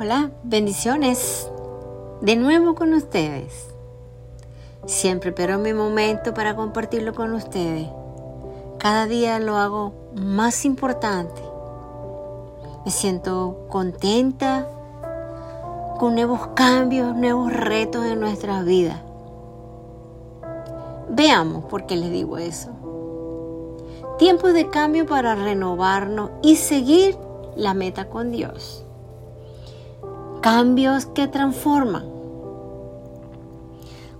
Hola, bendiciones. De nuevo con ustedes. Siempre espero mi momento para compartirlo con ustedes. Cada día lo hago más importante. Me siento contenta con nuevos cambios, nuevos retos en nuestra vida. Veamos por qué les digo eso. Tiempo de cambio para renovarnos y seguir la meta con Dios cambios que transforman.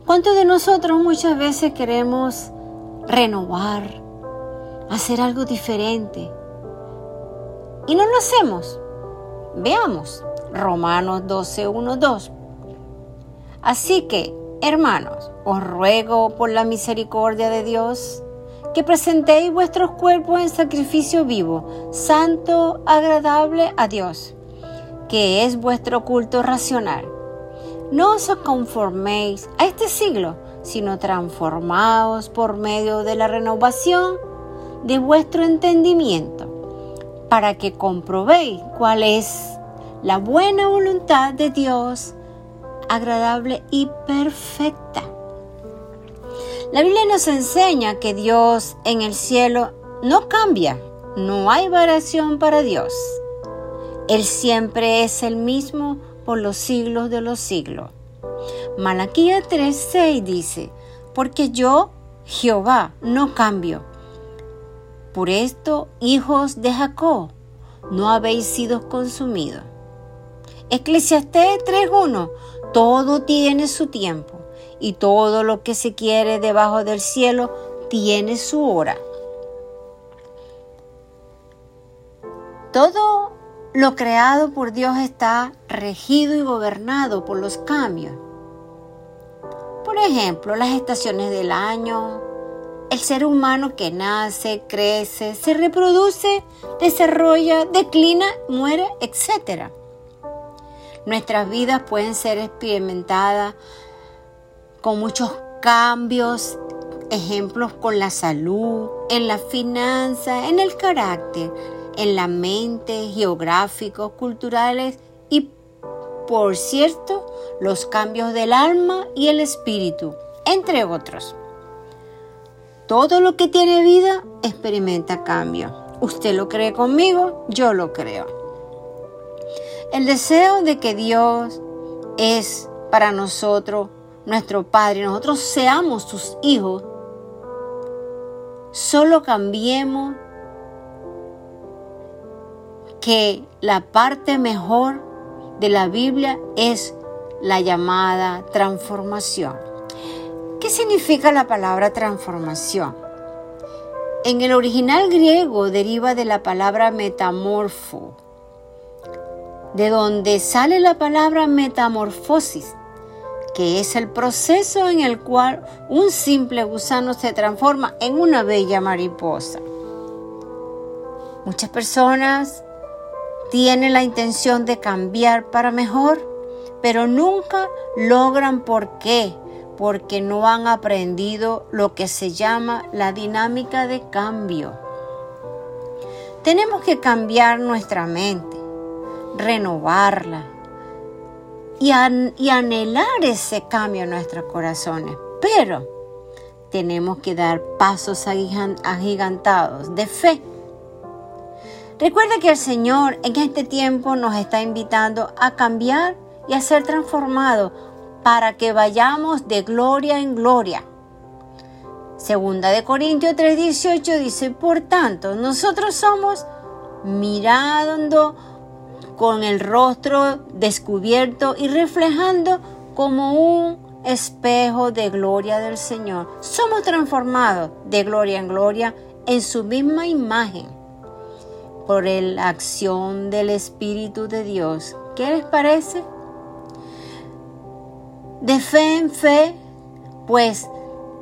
¿Cuántos de nosotros muchas veces queremos renovar, hacer algo diferente? Y no lo hacemos. Veamos Romanos 12, 1, 2. Así que, hermanos, os ruego por la misericordia de Dios que presentéis vuestros cuerpos en sacrificio vivo, santo, agradable a Dios que es vuestro culto racional. No os conforméis a este siglo, sino transformaos por medio de la renovación de vuestro entendimiento, para que comprobéis cuál es la buena voluntad de Dios, agradable y perfecta. La Biblia nos enseña que Dios en el cielo no cambia, no hay variación para Dios. Él siempre es el mismo por los siglos de los siglos. Malaquía 3:6 dice, porque yo, Jehová, no cambio. Por esto, hijos de Jacob, no habéis sido consumidos. Eclesiastés 3:1, todo tiene su tiempo y todo lo que se quiere debajo del cielo tiene su hora. Todo lo creado por Dios está regido y gobernado por los cambios. Por ejemplo, las estaciones del año, el ser humano que nace, crece, se reproduce, desarrolla, declina, muere, etc. Nuestras vidas pueden ser experimentadas con muchos cambios, ejemplos con la salud, en la finanza, en el carácter, en la mente, geográficos, culturales y, por cierto, los cambios del alma y el espíritu, entre otros. Todo lo que tiene vida experimenta cambio. Usted lo cree conmigo, yo lo creo. El deseo de que Dios es para nosotros nuestro Padre, nosotros seamos sus hijos, solo cambiemos que la parte mejor de la Biblia es la llamada transformación. ¿Qué significa la palabra transformación? En el original griego deriva de la palabra metamorfo, de donde sale la palabra metamorfosis, que es el proceso en el cual un simple gusano se transforma en una bella mariposa. Muchas personas tienen la intención de cambiar para mejor, pero nunca logran por qué, porque no han aprendido lo que se llama la dinámica de cambio. Tenemos que cambiar nuestra mente, renovarla y, y anhelar ese cambio en nuestros corazones, pero tenemos que dar pasos agigantados de fe Recuerda que el Señor en este tiempo nos está invitando a cambiar y a ser transformados para que vayamos de gloria en gloria. Segunda de Corintios 3:18 dice, por tanto, nosotros somos mirando con el rostro descubierto y reflejando como un espejo de gloria del Señor. Somos transformados de gloria en gloria en su misma imagen por la acción del Espíritu de Dios. ¿Qué les parece? De fe en fe, pues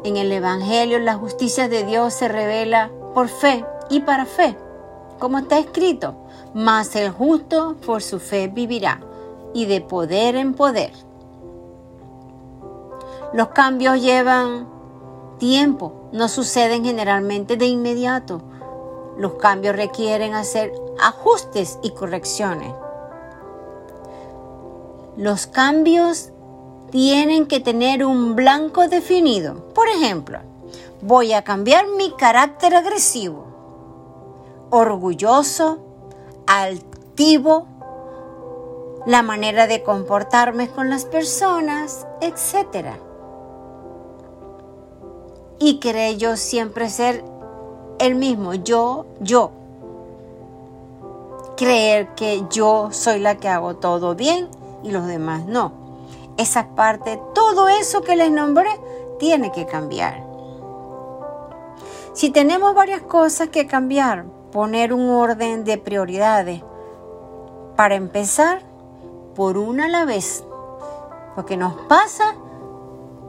en el Evangelio la justicia de Dios se revela por fe y para fe, como está escrito, mas el justo por su fe vivirá, y de poder en poder. Los cambios llevan tiempo, no suceden generalmente de inmediato, los cambios requieren hacer ajustes y correcciones. Los cambios tienen que tener un blanco definido. Por ejemplo, voy a cambiar mi carácter agresivo, orgulloso, altivo, la manera de comportarme con las personas, etc. Y creo yo siempre ser el mismo, yo, yo. Creer que yo soy la que hago todo bien y los demás no. Esa parte, todo eso que les nombré, tiene que cambiar. Si tenemos varias cosas que cambiar, poner un orden de prioridades. Para empezar, por una a la vez. Porque nos pasa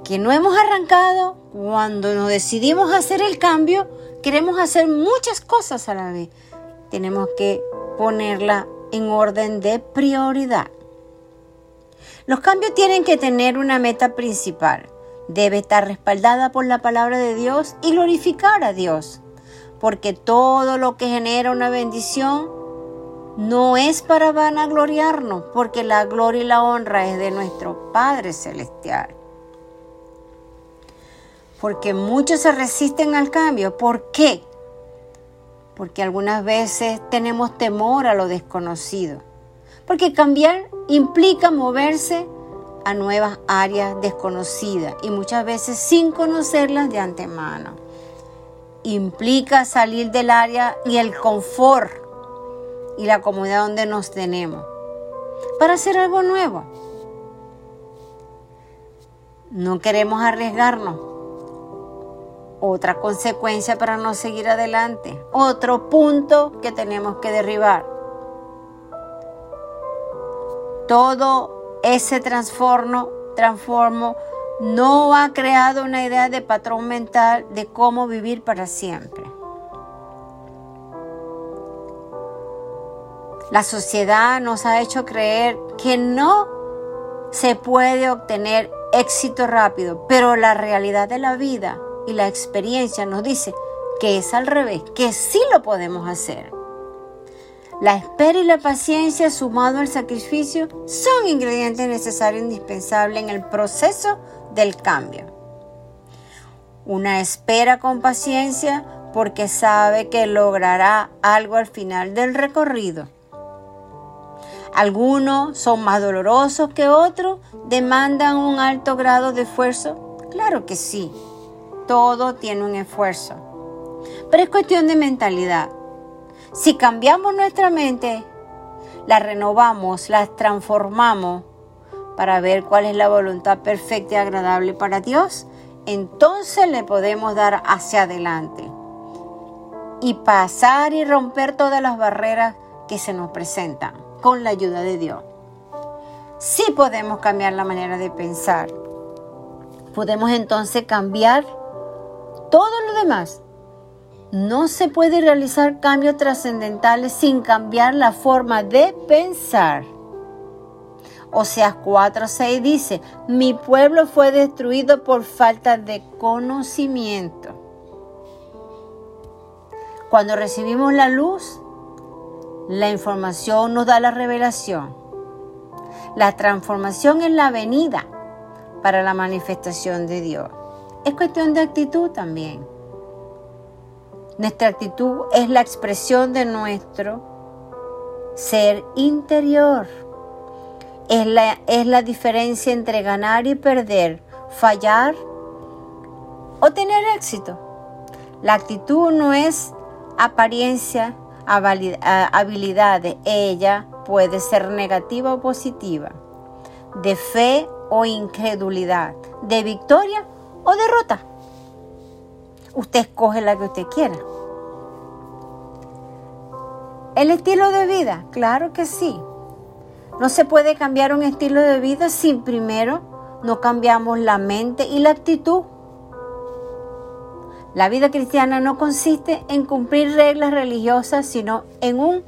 que no hemos arrancado, cuando nos decidimos hacer el cambio, queremos hacer muchas cosas a la vez. Tenemos que ponerla en orden de prioridad. Los cambios tienen que tener una meta principal. Debe estar respaldada por la palabra de Dios y glorificar a Dios. Porque todo lo que genera una bendición no es para vanagloriarnos, porque la gloria y la honra es de nuestro Padre Celestial. Porque muchos se resisten al cambio. ¿Por qué? Porque algunas veces tenemos temor a lo desconocido. Porque cambiar implica moverse a nuevas áreas desconocidas y muchas veces sin conocerlas de antemano. Implica salir del área y el confort y la comodidad donde nos tenemos para hacer algo nuevo. No queremos arriesgarnos. Otra consecuencia para no seguir adelante. Otro punto que tenemos que derribar. Todo ese transformo, transformo no ha creado una idea de patrón mental de cómo vivir para siempre. La sociedad nos ha hecho creer que no se puede obtener éxito rápido, pero la realidad de la vida y la experiencia nos dice que es al revés, que sí lo podemos hacer. La espera y la paciencia sumado al sacrificio son ingredientes necesarios e indispensables en el proceso del cambio. Una espera con paciencia porque sabe que logrará algo al final del recorrido. Algunos son más dolorosos que otros, demandan un alto grado de esfuerzo. Claro que sí, todo tiene un esfuerzo. Pero es cuestión de mentalidad. Si cambiamos nuestra mente, la renovamos, la transformamos para ver cuál es la voluntad perfecta y agradable para Dios, entonces le podemos dar hacia adelante y pasar y romper todas las barreras que se nos presentan con la ayuda de Dios. Sí podemos cambiar la manera de pensar. Podemos entonces cambiar todo lo demás. No se puede realizar cambios trascendentales sin cambiar la forma de pensar. O sea, 4.6 dice, mi pueblo fue destruido por falta de conocimiento. Cuando recibimos la luz, la información nos da la revelación. La transformación es la venida para la manifestación de Dios. Es cuestión de actitud también. Nuestra actitud es la expresión de nuestro ser interior. Es la, es la diferencia entre ganar y perder, fallar o tener éxito. La actitud no es apariencia habilidades. Ella puede ser negativa o positiva, de fe o incredulidad, de victoria o derrota. Usted escoge la que usted quiera. El estilo de vida, claro que sí. No se puede cambiar un estilo de vida si primero no cambiamos la mente y la actitud. La vida cristiana no consiste en cumplir reglas religiosas, sino en un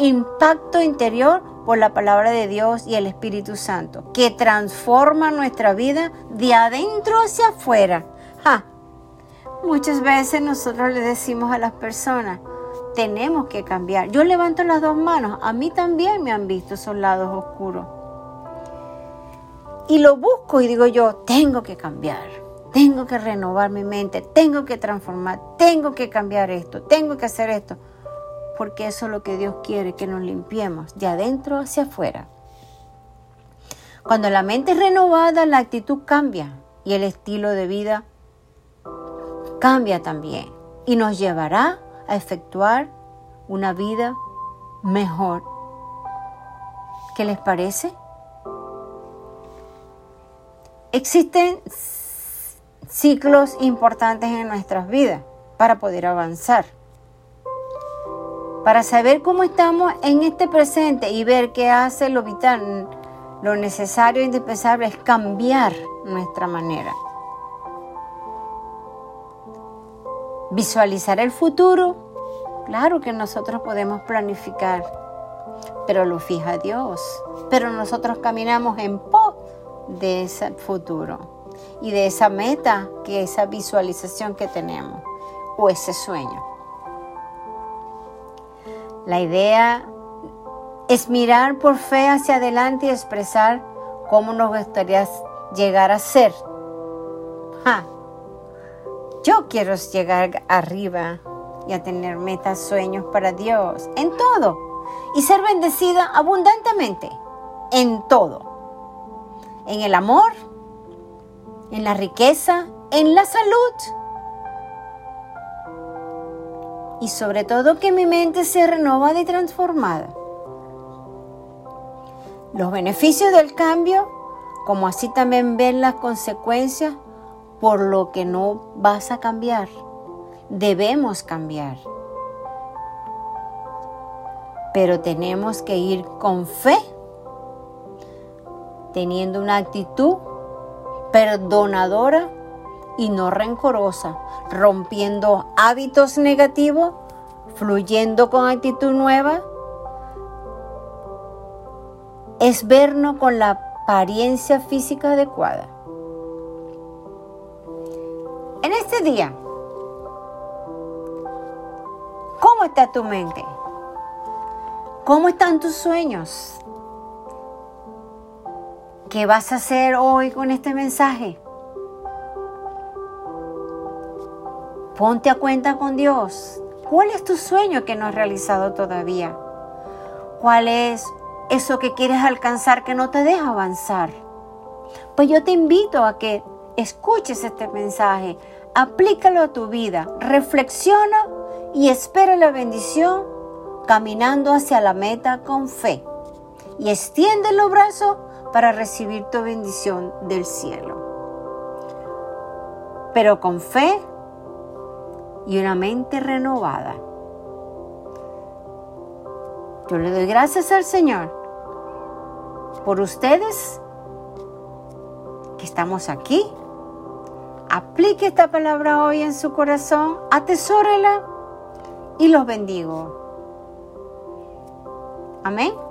impacto interior por la palabra de Dios y el Espíritu Santo, que transforma nuestra vida de adentro hacia afuera. Muchas veces nosotros le decimos a las personas, tenemos que cambiar. Yo levanto las dos manos, a mí también me han visto esos lados oscuros. y lo busco y digo yo, tengo que cambiar, tengo que renovar mi mente, tengo que transformar, tengo que cambiar esto, tengo que hacer esto, porque eso es lo que Dios quiere, que nos limpiemos de adentro hacia afuera. Cuando la mente es renovada, la actitud cambia y el estilo de vida cambia también y nos llevará a efectuar una vida mejor. ¿Qué les parece? Existen ciclos importantes en nuestras vidas para poder avanzar. Para saber cómo estamos en este presente y ver qué hace lo vital, lo necesario e indispensable es cambiar nuestra manera. Visualizar el futuro, claro que nosotros podemos planificar, pero lo fija Dios. Pero nosotros caminamos en pos de ese futuro y de esa meta, que esa visualización que tenemos o ese sueño. La idea es mirar por fe hacia adelante y expresar cómo nos gustaría llegar a ser. Yo quiero llegar arriba y a tener metas, sueños para Dios, en todo, y ser bendecida abundantemente, en todo en el amor, en la riqueza, en la salud. Y sobre todo que mi mente sea renovada y transformada. Los beneficios del cambio, como así también ven las consecuencias por lo que no vas a cambiar. Debemos cambiar. Pero tenemos que ir con fe teniendo una actitud perdonadora y no rencorosa, rompiendo hábitos negativos, fluyendo con actitud nueva, es vernos con la apariencia física adecuada. En este día, ¿cómo está tu mente? ¿Cómo están tus sueños? ¿Qué vas a hacer hoy con este mensaje? Ponte a cuenta con Dios. ¿Cuál es tu sueño que no has realizado todavía? ¿Cuál es eso que quieres alcanzar que no te deja avanzar? Pues yo te invito a que escuches este mensaje, aplícalo a tu vida, reflexiona y espera la bendición caminando hacia la meta con fe. Y extiende los brazos para recibir tu bendición del cielo. Pero con fe y una mente renovada. Yo le doy gracias al Señor por ustedes que estamos aquí. Aplique esta palabra hoy en su corazón, atesórela y los bendigo. Amén.